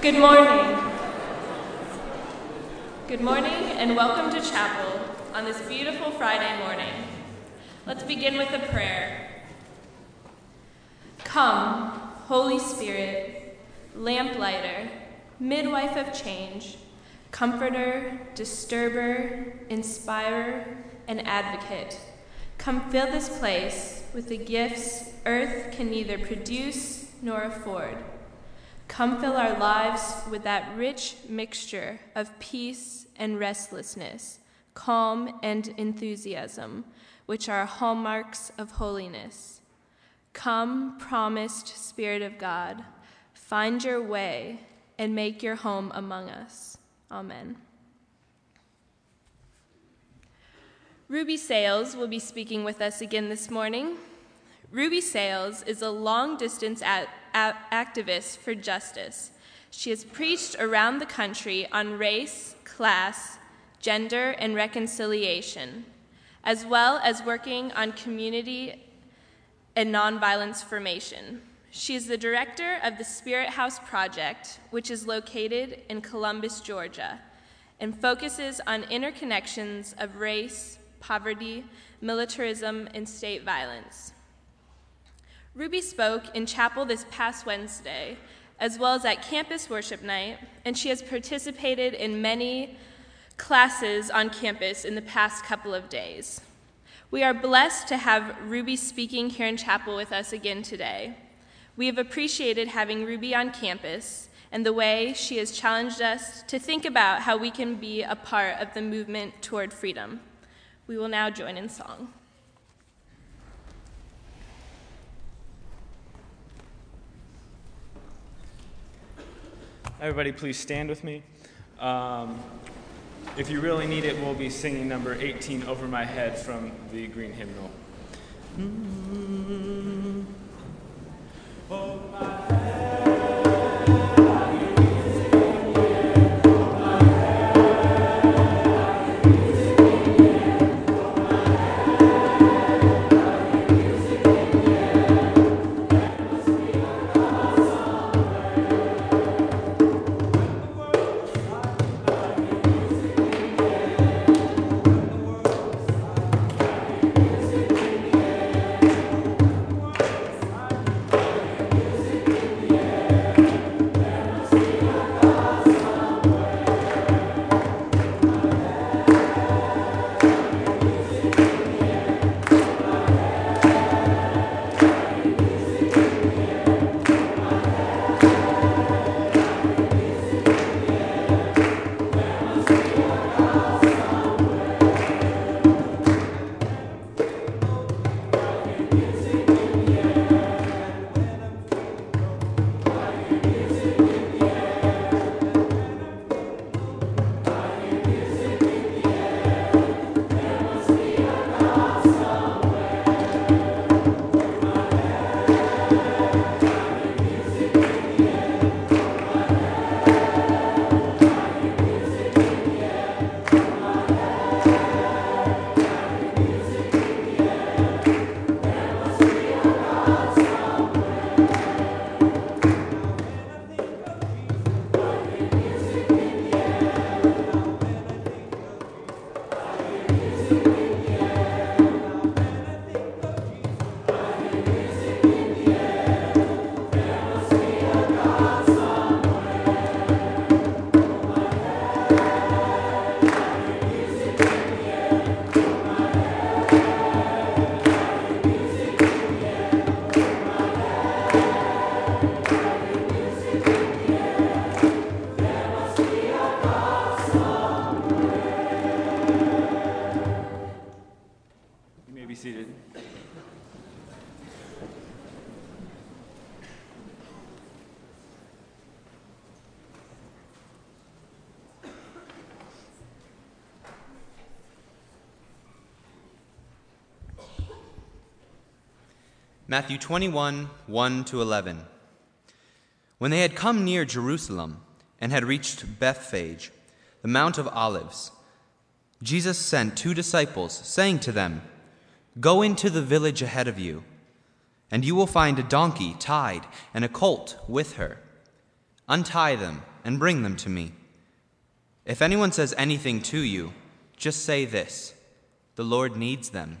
Good morning. Good morning and welcome to chapel on this beautiful Friday morning. Let's begin with a prayer. Come, Holy Spirit, lamplighter, midwife of change, comforter, disturber, inspirer, and advocate. Come fill this place with the gifts earth can neither produce nor afford. Come fill our lives with that rich mixture of peace and restlessness, calm and enthusiasm, which are hallmarks of holiness. Come, promised Spirit of God, find your way and make your home among us. Amen. Ruby Sales will be speaking with us again this morning. Ruby Sales is a long distance at activist for justice. She has preached around the country on race, class, gender, and reconciliation, as well as working on community and nonviolence formation. She is the director of the Spirit House Project, which is located in Columbus, Georgia, and focuses on interconnections of race, poverty, militarism, and state violence. Ruby spoke in chapel this past Wednesday, as well as at campus worship night, and she has participated in many classes on campus in the past couple of days. We are blessed to have Ruby speaking here in chapel with us again today. We have appreciated having Ruby on campus and the way she has challenged us to think about how we can be a part of the movement toward freedom. We will now join in song. Everybody, please stand with me. Um, if you really need it, we'll be singing number 18 over my head from the green hymnal. Mm-hmm. Matthew 21, 1 to 11. When they had come near Jerusalem and had reached Bethphage, the Mount of Olives, Jesus sent two disciples, saying to them, Go into the village ahead of you, and you will find a donkey tied and a colt with her. Untie them and bring them to me. If anyone says anything to you, just say this The Lord needs them.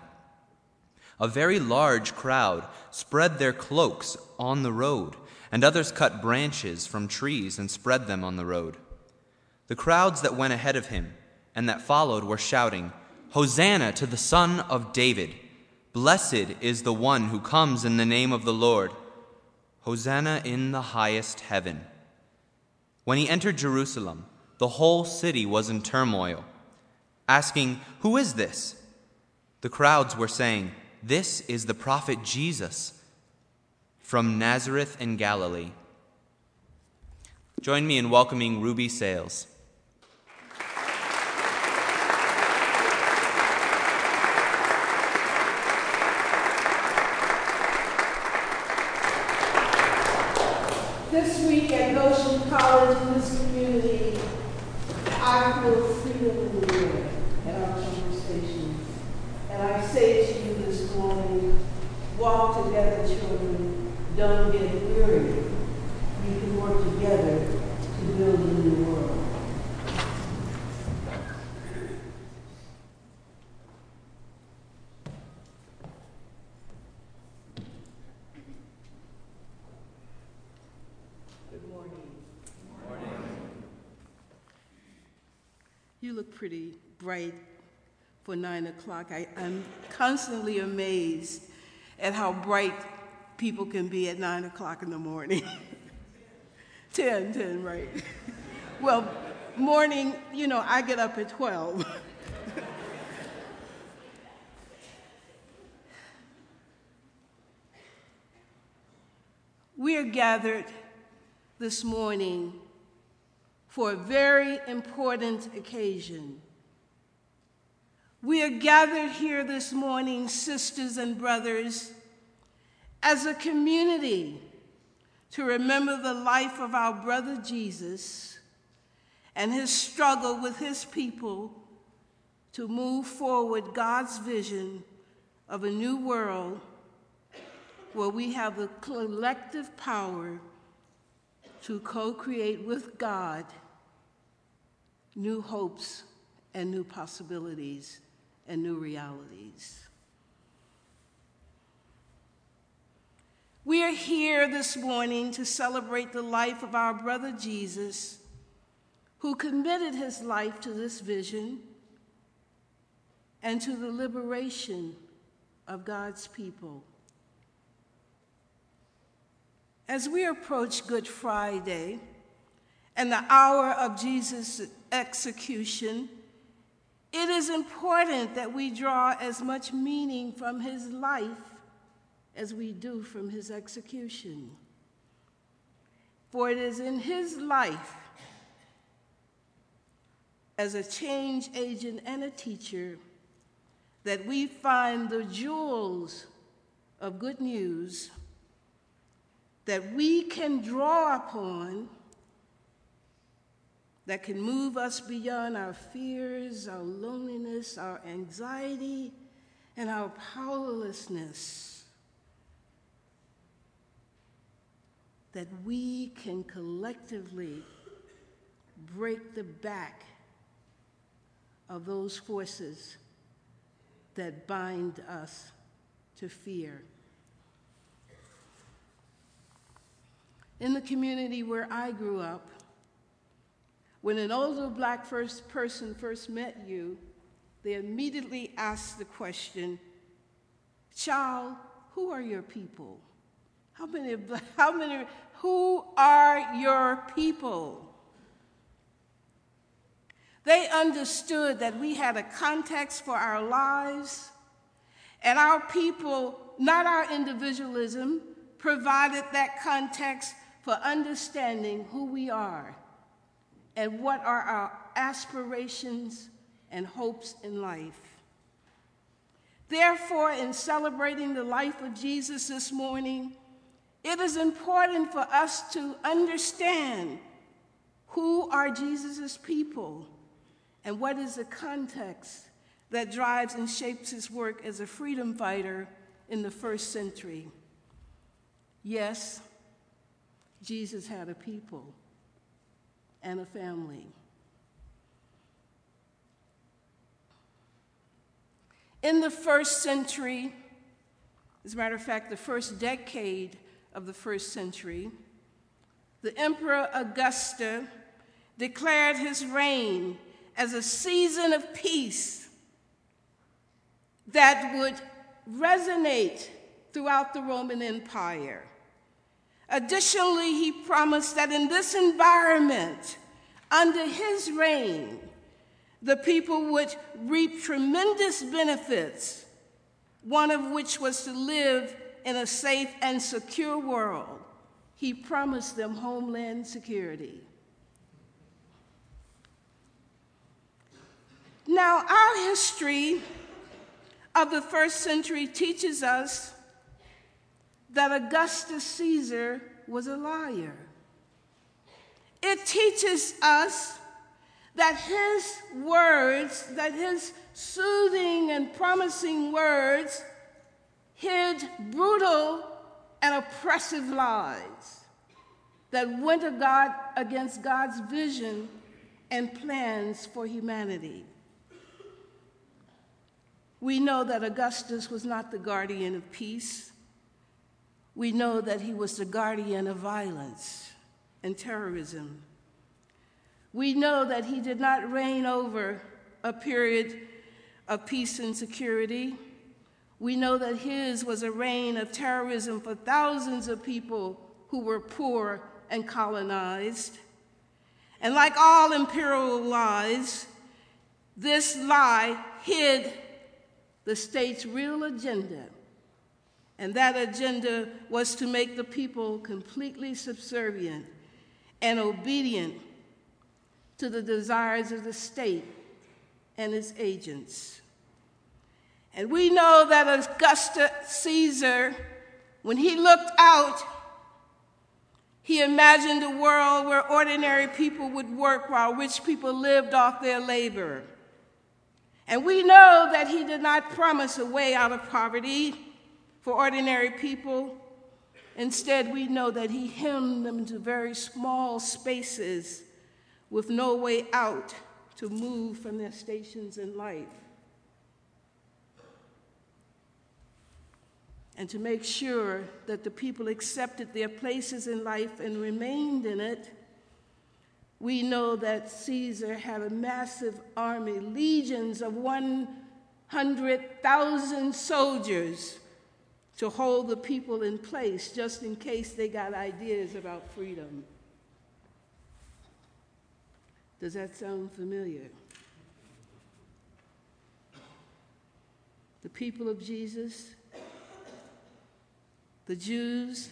A very large crowd spread their cloaks on the road, and others cut branches from trees and spread them on the road. The crowds that went ahead of him and that followed were shouting, Hosanna to the Son of David! Blessed is the one who comes in the name of the Lord! Hosanna in the highest heaven! When he entered Jerusalem, the whole city was in turmoil, asking, Who is this? The crowds were saying, This is the prophet Jesus from Nazareth in Galilee. Join me in welcoming Ruby Sales. This week at Goshen College in this community, I feel freedom in the air. And I say to you this morning, walk together, children. Don't get weary. We can work together to build a new world. Good morning. Morning. You look pretty bright for nine o'clock. I, am constantly amazed at how bright people can be at nine o'clock in the morning. 10, 10, right. well, morning, you know, I get up at 12. we are gathered this morning for a very important occasion. We are gathered here this morning, sisters and brothers, as a community to remember the life of our brother Jesus and his struggle with his people to move forward God's vision of a new world where we have the collective power to co create with God new hopes and new possibilities and new realities. We are here this morning to celebrate the life of our brother Jesus, who committed his life to this vision and to the liberation of God's people. As we approach Good Friday and the hour of Jesus' execution, it is important that we draw as much meaning from his life as we do from his execution. For it is in his life, as a change agent and a teacher, that we find the jewels of good news that we can draw upon that can move us beyond our fears, our loneliness, our anxiety, and our powerlessness. That we can collectively break the back of those forces that bind us to fear. In the community where I grew up, when an older black first person first met you, they immediately asked the question, Child, who are your people? How many, how many, who are your people? They understood that we had a context for our lives, and our people, not our individualism, provided that context for understanding who we are and what are our aspirations and hopes in life. Therefore, in celebrating the life of Jesus this morning, it is important for us to understand who are Jesus' people and what is the context that drives and shapes his work as a freedom fighter in the first century. Yes, Jesus had a people and a family. In the first century, as a matter of fact, the first decade of the first century, the Emperor Augustus declared his reign as a season of peace that would resonate throughout the Roman Empire. Additionally, he promised that in this environment, under his reign, the people would reap tremendous benefits, one of which was to live in a safe and secure world. He promised them homeland security. Now, our history of the first century teaches us that Augustus Caesar was a liar. It teaches us that his words, that his soothing and promising words, hid brutal and oppressive lies that went against God's vision and plans for humanity. We know that Augustus was not the guardian of peace. We know that he was the guardian of violence and terrorism. We know that he did not reign over a period of peace and security. We know that his was a reign of terrorism for thousands of people who were poor and colonized. And like all imperial lies, this lie hid the state's real agenda. And that agenda was to make the people completely subservient and obedient to the desires of the state and its agents. And we know that Augustus Caesar, when he looked out, he imagined a world where ordinary people would work while rich people lived off their labor. And we know that he did not promise a way out of poverty for ordinary people. Instead, we know that he hemmed them into very small spaces with no way out to move from their stations in life. And to make sure that the people accepted their places in life and remained in it, we know that Caesar had a massive army, legions of 100,000 soldiers to hold the people in place just in case they got ideas about freedom. Does that sound familiar? The people of Jesus, the Jews,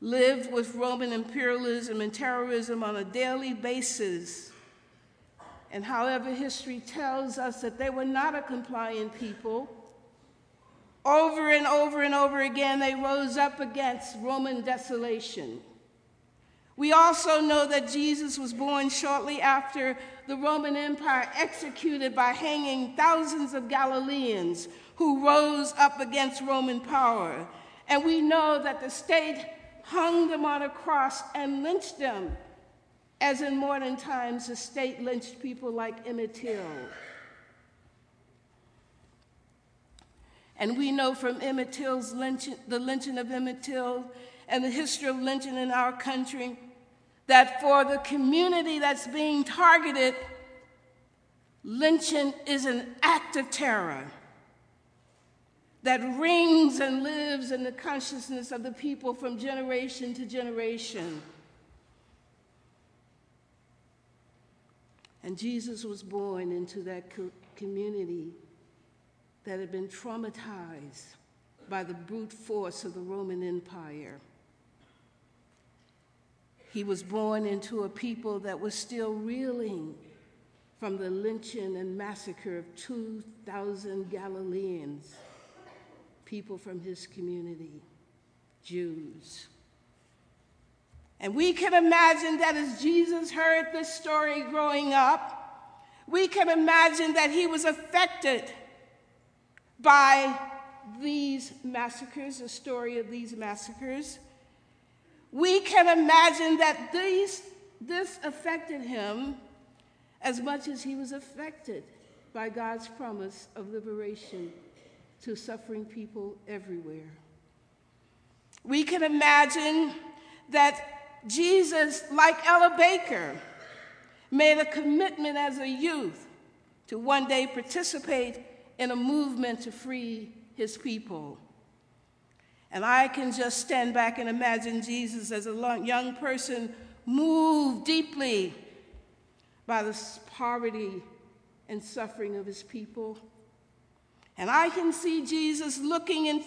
lived with Roman imperialism and terrorism on a daily basis. And however, history tells us that they were not a compliant people. Over and over and over again, they rose up against Roman desolation. We also know that Jesus was born shortly after the Roman Empire executed by hanging thousands of Galileans who rose up against Roman power. And we know that the state hung them on a cross and lynched them, as in modern times the state lynched people like Emmett Till. And we know from Emmett Till's lynching, the lynching of Emmett Till and the history of lynching in our country that for the community that's being targeted, lynching is an act of terror that rings and lives in the consciousness of the people from generation to generation. And Jesus was born into that co- community that had been traumatized by the brute force of the Roman Empire. He was born into a people that was still reeling from the lynching and massacre of 2,000 Galileans, people from his community, Jews. And we can imagine that as Jesus heard this story growing up, we can imagine that he was affected by these massacres, the story of these massacres. We can imagine that these, this affected him as much as he was affected by God's promise of liberation to suffering people everywhere. We can imagine that Jesus, like Ella Baker, made a commitment as a youth to one day participate in a movement to free his people. And I can just stand back and imagine Jesus as a young person moved deeply by the poverty and suffering of his people. And I can see Jesus looking in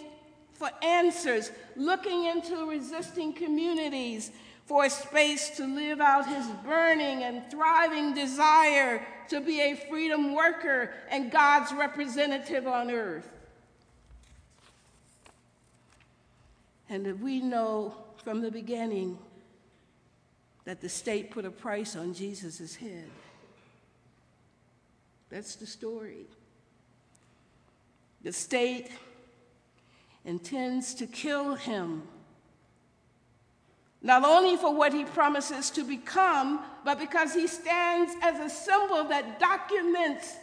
for answers, looking into resisting communities for a space to live out his burning and thriving desire to be a freedom worker and God's representative on earth. And we know from the beginning that the state put a price on Jesus' head. That's the story. The state intends to kill him not only for what he promises to become, but because he stands as a symbol that documents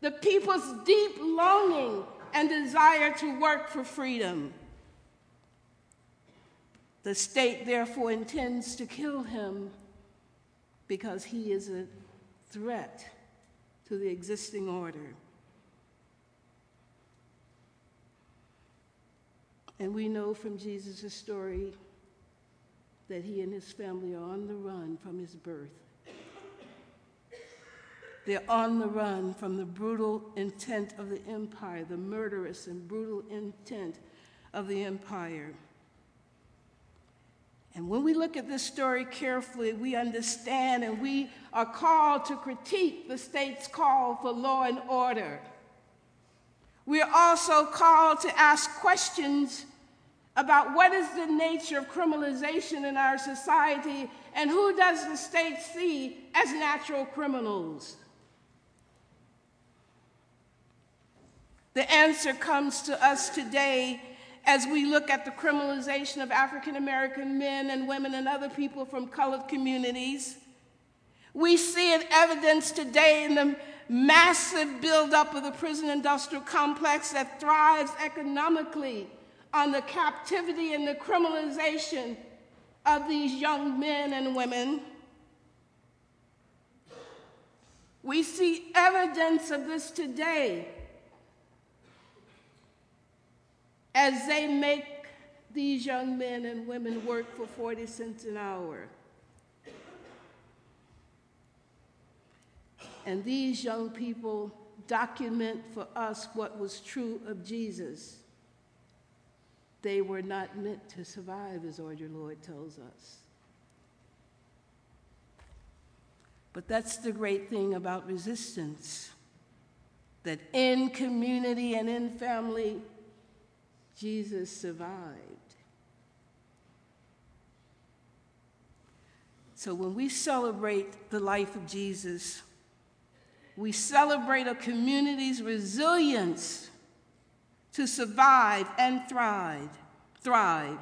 the people's deep longing and desire to work for freedom. The state therefore intends to kill him because he is a threat to the existing order. And we know from Jesus' story that he and his family are on the run from his birth. They're on the run from the brutal intent of the empire, the murderous and brutal intent of the empire. And when we look at this story carefully, we understand and we are called to critique the state's call for law and order. We are also called to ask questions about what is the nature of criminalization in our society and who does the state see as natural criminals? The answer comes to us today as we look at the criminalization of African American men and women and other people from colored communities. We see it evidenced today in the massive buildup of the prison industrial complex that thrives economically on the captivity and the criminalization of these young men and women. We see evidence of this today as they make these young men and women work for 40 cents an hour. And these young people document for us what was true of Jesus. They were not meant to survive, as our Lord tells us. But that's the great thing about resistance that in community and in family, Jesus survived. So when we celebrate the life of Jesus, we celebrate a community's resilience to survive and thrive, thrive.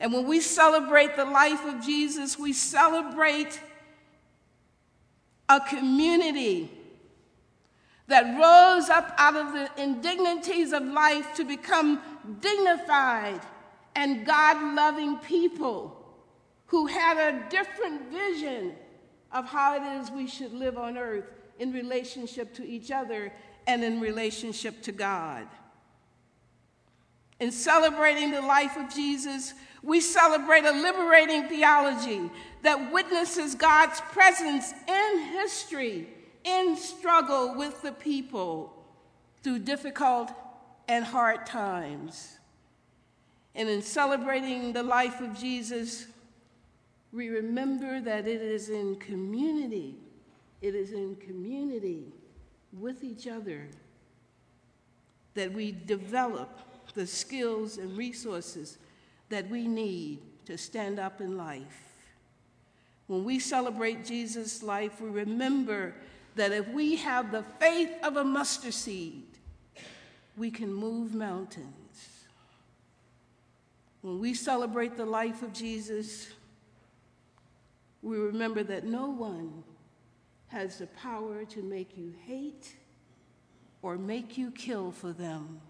And when we celebrate the life of Jesus, we celebrate a community that rose up out of the indignities of life to become dignified and God loving people who had a different vision of how it is we should live on earth in relationship to each other and in relationship to God. In celebrating the life of Jesus, we celebrate a liberating theology that witnesses God's presence in history, in struggle with the people through difficult and hard times. And in celebrating the life of Jesus, we remember that it is in community, it is in community with each other that we develop the skills and resources that we need to stand up in life. When we celebrate Jesus' life, we remember that if we have the faith of a mustard seed, we can move mountains. When we celebrate the life of Jesus, we remember that no one has the power to make you hate or make you kill for them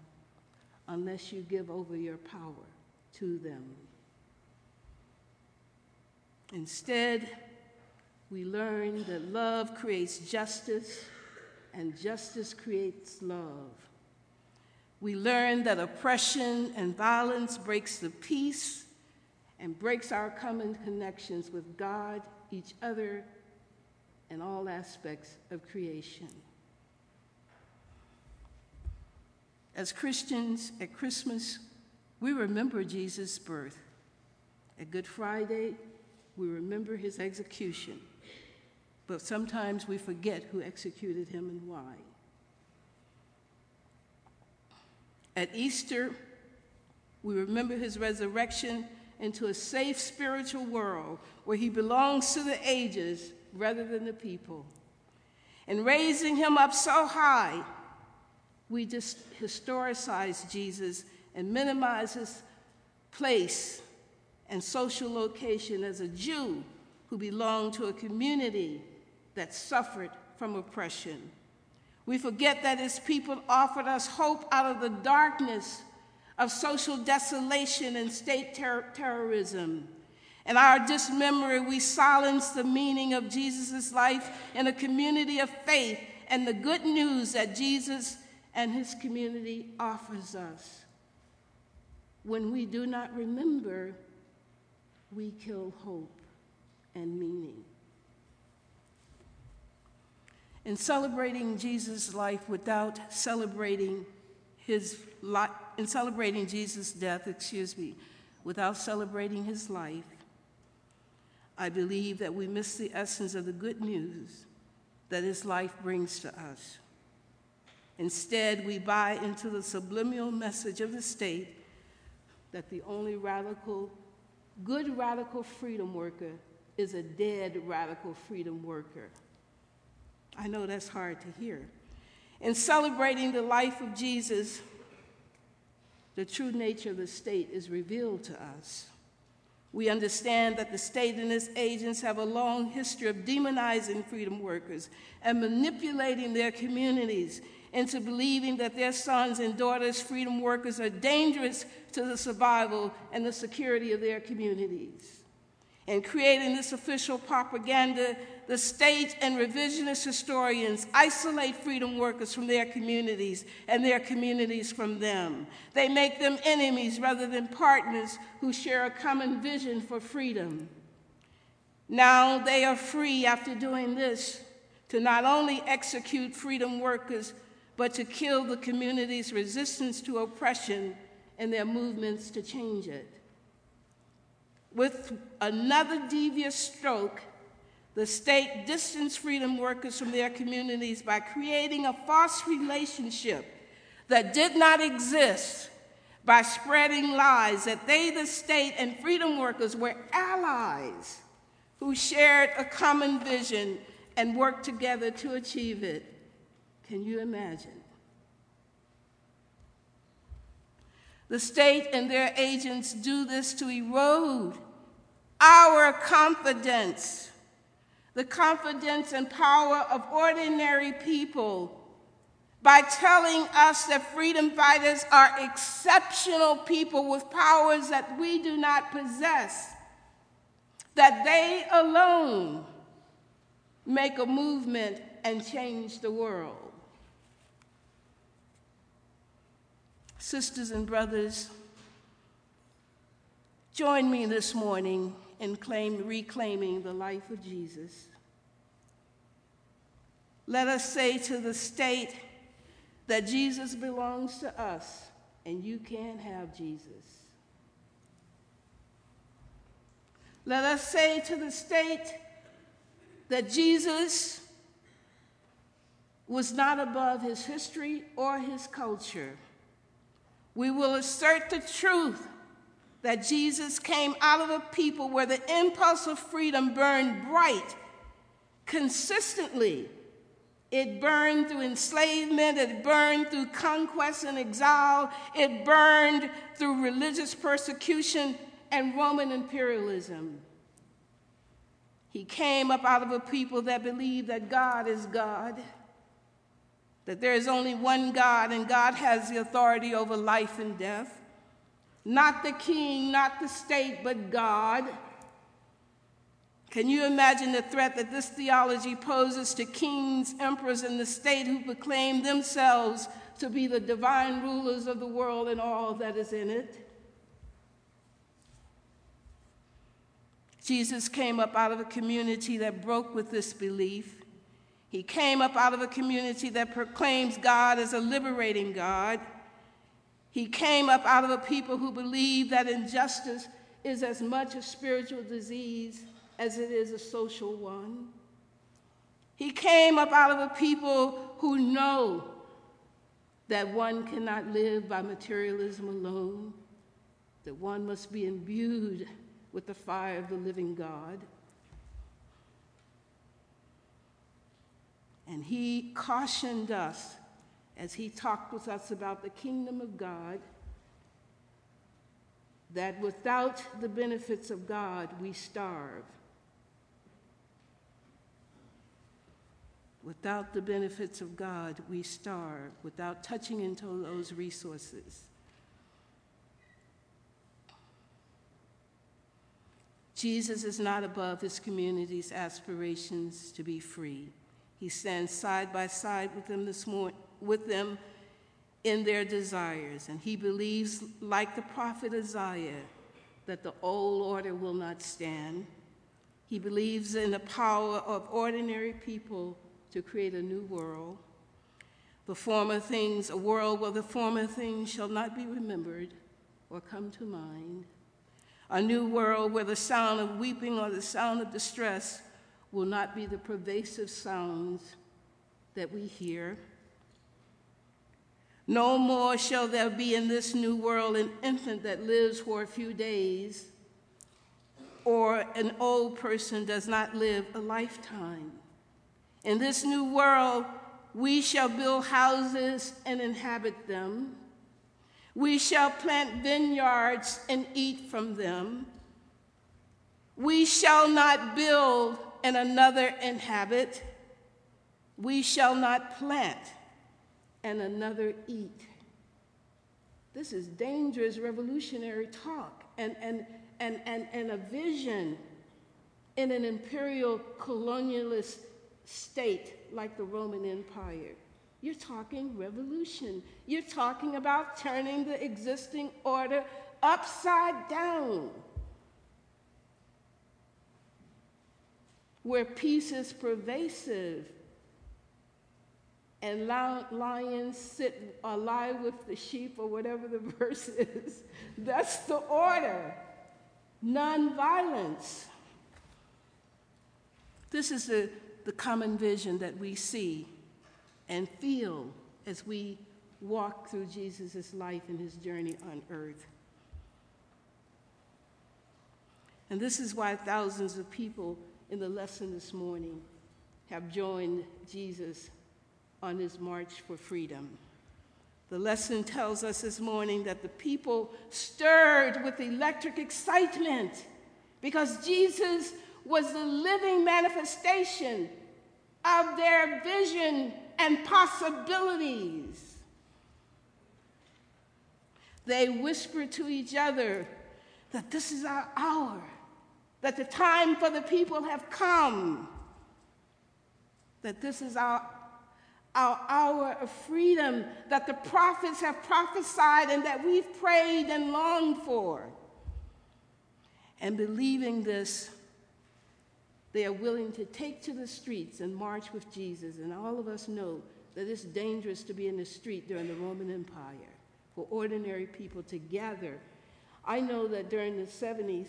unless you give over your power to them. Instead, we learn that love creates justice and justice creates love. We learn that oppression and violence breaks the peace and breaks our common connections with God, each other, and all aspects of creation. As Christians at Christmas, we remember Jesus' birth. At Good Friday, we remember his execution. But sometimes we forget who executed him and why. At Easter, we remember his resurrection into a safe spiritual world where he belongs to the ages rather than the people. And raising him up so high we just historicize Jesus and minimize his place and social location as a Jew who belonged to a community that suffered from oppression. We forget that his people offered us hope out of the darkness of social desolation and state ter- terrorism. In our dismemory, we silence the meaning of Jesus' life in a community of faith and the good news that Jesus and his community offers us. When we do not remember, we kill hope and meaning. In celebrating Jesus' life without celebrating his life, in celebrating Jesus' death, excuse me, without celebrating his life, I believe that we miss the essence of the good news that his life brings to us. Instead, we buy into the subliminal message of the state that the only radical, good radical freedom worker is a dead radical freedom worker. I know that's hard to hear. In celebrating the life of Jesus, the true nature of the state is revealed to us. We understand that the state and its agents have a long history of demonizing freedom workers and manipulating their communities into believing that their sons and daughters, freedom workers, are dangerous to the survival and the security of their communities. In creating this official propaganda, the state and revisionist historians isolate freedom workers from their communities and their communities from them. They make them enemies rather than partners who share a common vision for freedom. Now they are free after doing this to not only execute freedom workers, but to kill the community's resistance to oppression and their movements to change it. With another devious stroke, the state distanced freedom workers from their communities by creating a false relationship that did not exist by spreading lies that they, the state, and freedom workers were allies who shared a common vision and worked together to achieve it. Can you imagine? The state and their agents do this to erode our confidence, the confidence and power of ordinary people, by telling us that freedom fighters are exceptional people with powers that we do not possess, that they alone make a movement and change the world. Sisters and brothers, join me this morning in claim, reclaiming the life of Jesus. Let us say to the state that Jesus belongs to us and you can't have Jesus. Let us say to the state that Jesus was not above his history or his culture. We will assert the truth that Jesus came out of a people where the impulse of freedom burned bright, consistently. It burned through enslavement, it burned through conquest and exile, it burned through religious persecution and Roman imperialism. He came up out of a people that believed that God is God, that there is only one God and God has the authority over life and death. Not the king, not the state, but God. Can you imagine the threat that this theology poses to kings, emperors, and the state who proclaim themselves to be the divine rulers of the world and all that is in it? Jesus came up out of a community that broke with this belief. He came up out of a community that proclaims God as a liberating God. He came up out of a people who believe that injustice is as much a spiritual disease as it is a social one. He came up out of a people who know that one cannot live by materialism alone, that one must be imbued with the fire of the living God. And he cautioned us as he talked with us about the kingdom of God that without the benefits of God, we starve. Without the benefits of God, we starve, without touching into those resources. Jesus is not above his community's aspirations to be free. He stands side by side with them this morning, with them in their desires, and he believes, like the prophet Isaiah, that the old order will not stand. He believes in the power of ordinary people to create a new world. The former things, a world where the former things shall not be remembered or come to mind a new world where the sound of weeping or the sound of distress will not be the pervasive sounds that we hear. No more shall there be in this new world an infant that lives for a few days, or an old person does not live a lifetime. In this new world, we shall build houses and inhabit them. We shall plant vineyards and eat from them. We shall not build and another inhabit. We shall not plant and another eat. This is dangerous revolutionary talk and, and, and, and, and a vision in an imperial colonialist state like the Roman Empire. You're talking revolution. You're talking about turning the existing order upside down. Where peace is pervasive and lions sit or lie with the sheep or whatever the verse is. That's the order. Nonviolence. This is the, the common vision that we see and feel as we walk through Jesus' life and his journey on earth. And this is why thousands of people in the lesson this morning have joined Jesus on his march for freedom. The lesson tells us this morning that the people stirred with electric excitement because Jesus was the living manifestation of their vision and possibilities. They whispered to each other that this is our hour, that the time for the people have come, that this is our, our hour of freedom, that the prophets have prophesied and that we've prayed and longed for. And believing this, they are willing to take to the streets and march with Jesus. And all of us know that it's dangerous to be in the street during the Roman Empire for ordinary people to gather. I know that during the 70s,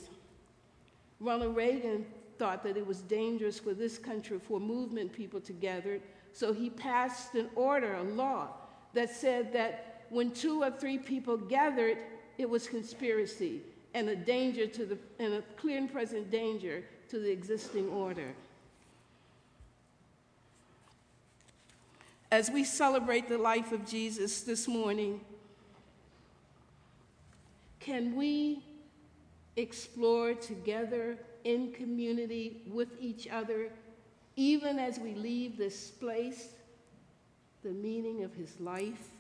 Ronald Reagan thought that it was dangerous for this country for movement people to gather, so he passed an order, a law, that said that when two or three people gathered, it was conspiracy and a danger to the and a clear and present danger to the existing order. As we celebrate the life of Jesus this morning, can we explore together in community with each other, even as we leave this place, the meaning of his life?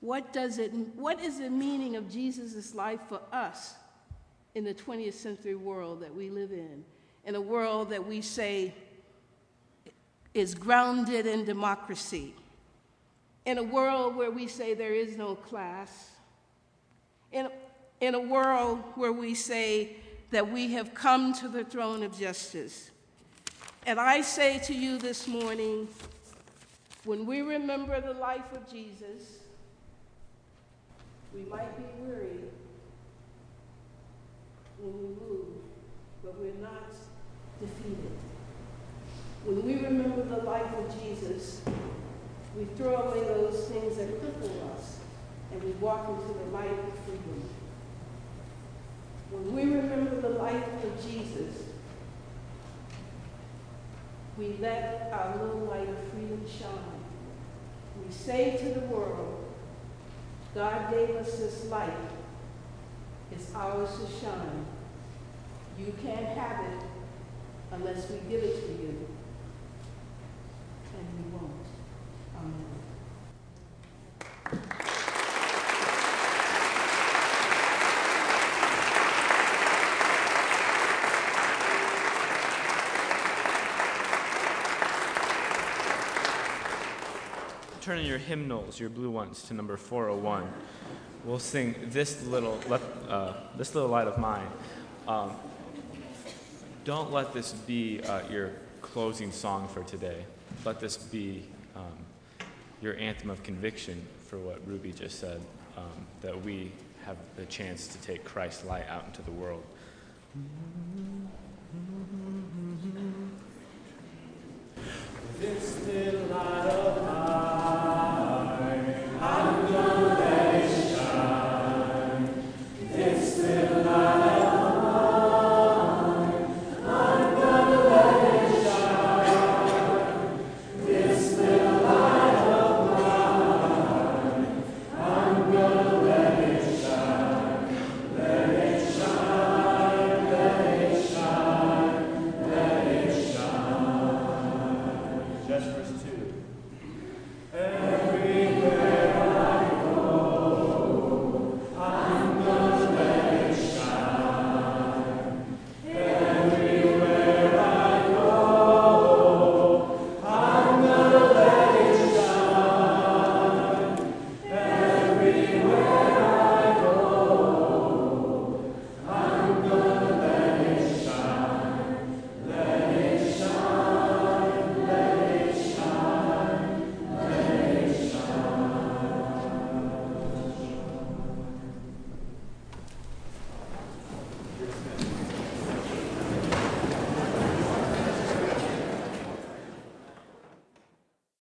What, does it, what is the meaning of Jesus' life for us in the 20th century world that we live in? In a world that we say is grounded in democracy, in a world where we say there is no class, in, in a world where we say that we have come to the throne of justice. And I say to you this morning, when we remember the life of Jesus, we might be weary when we move, but we're not defeated. When we remember the life of Jesus, we throw away those things that cripple us and we walk into the light of freedom. When we remember the life of Jesus, we let our little light of freedom shine. We say to the world, God gave us this light. It's ours to shine. You can't have it unless we give it to you and we won't. Amen. Turn in your hymnals, your blue ones, to number 401. We'll sing this little, uh, this little light of mine. Um, don't let this be uh, your closing song for today. Let this be um, your anthem of conviction for what Ruby just said, um, that we have the chance to take Christ's light out into the world.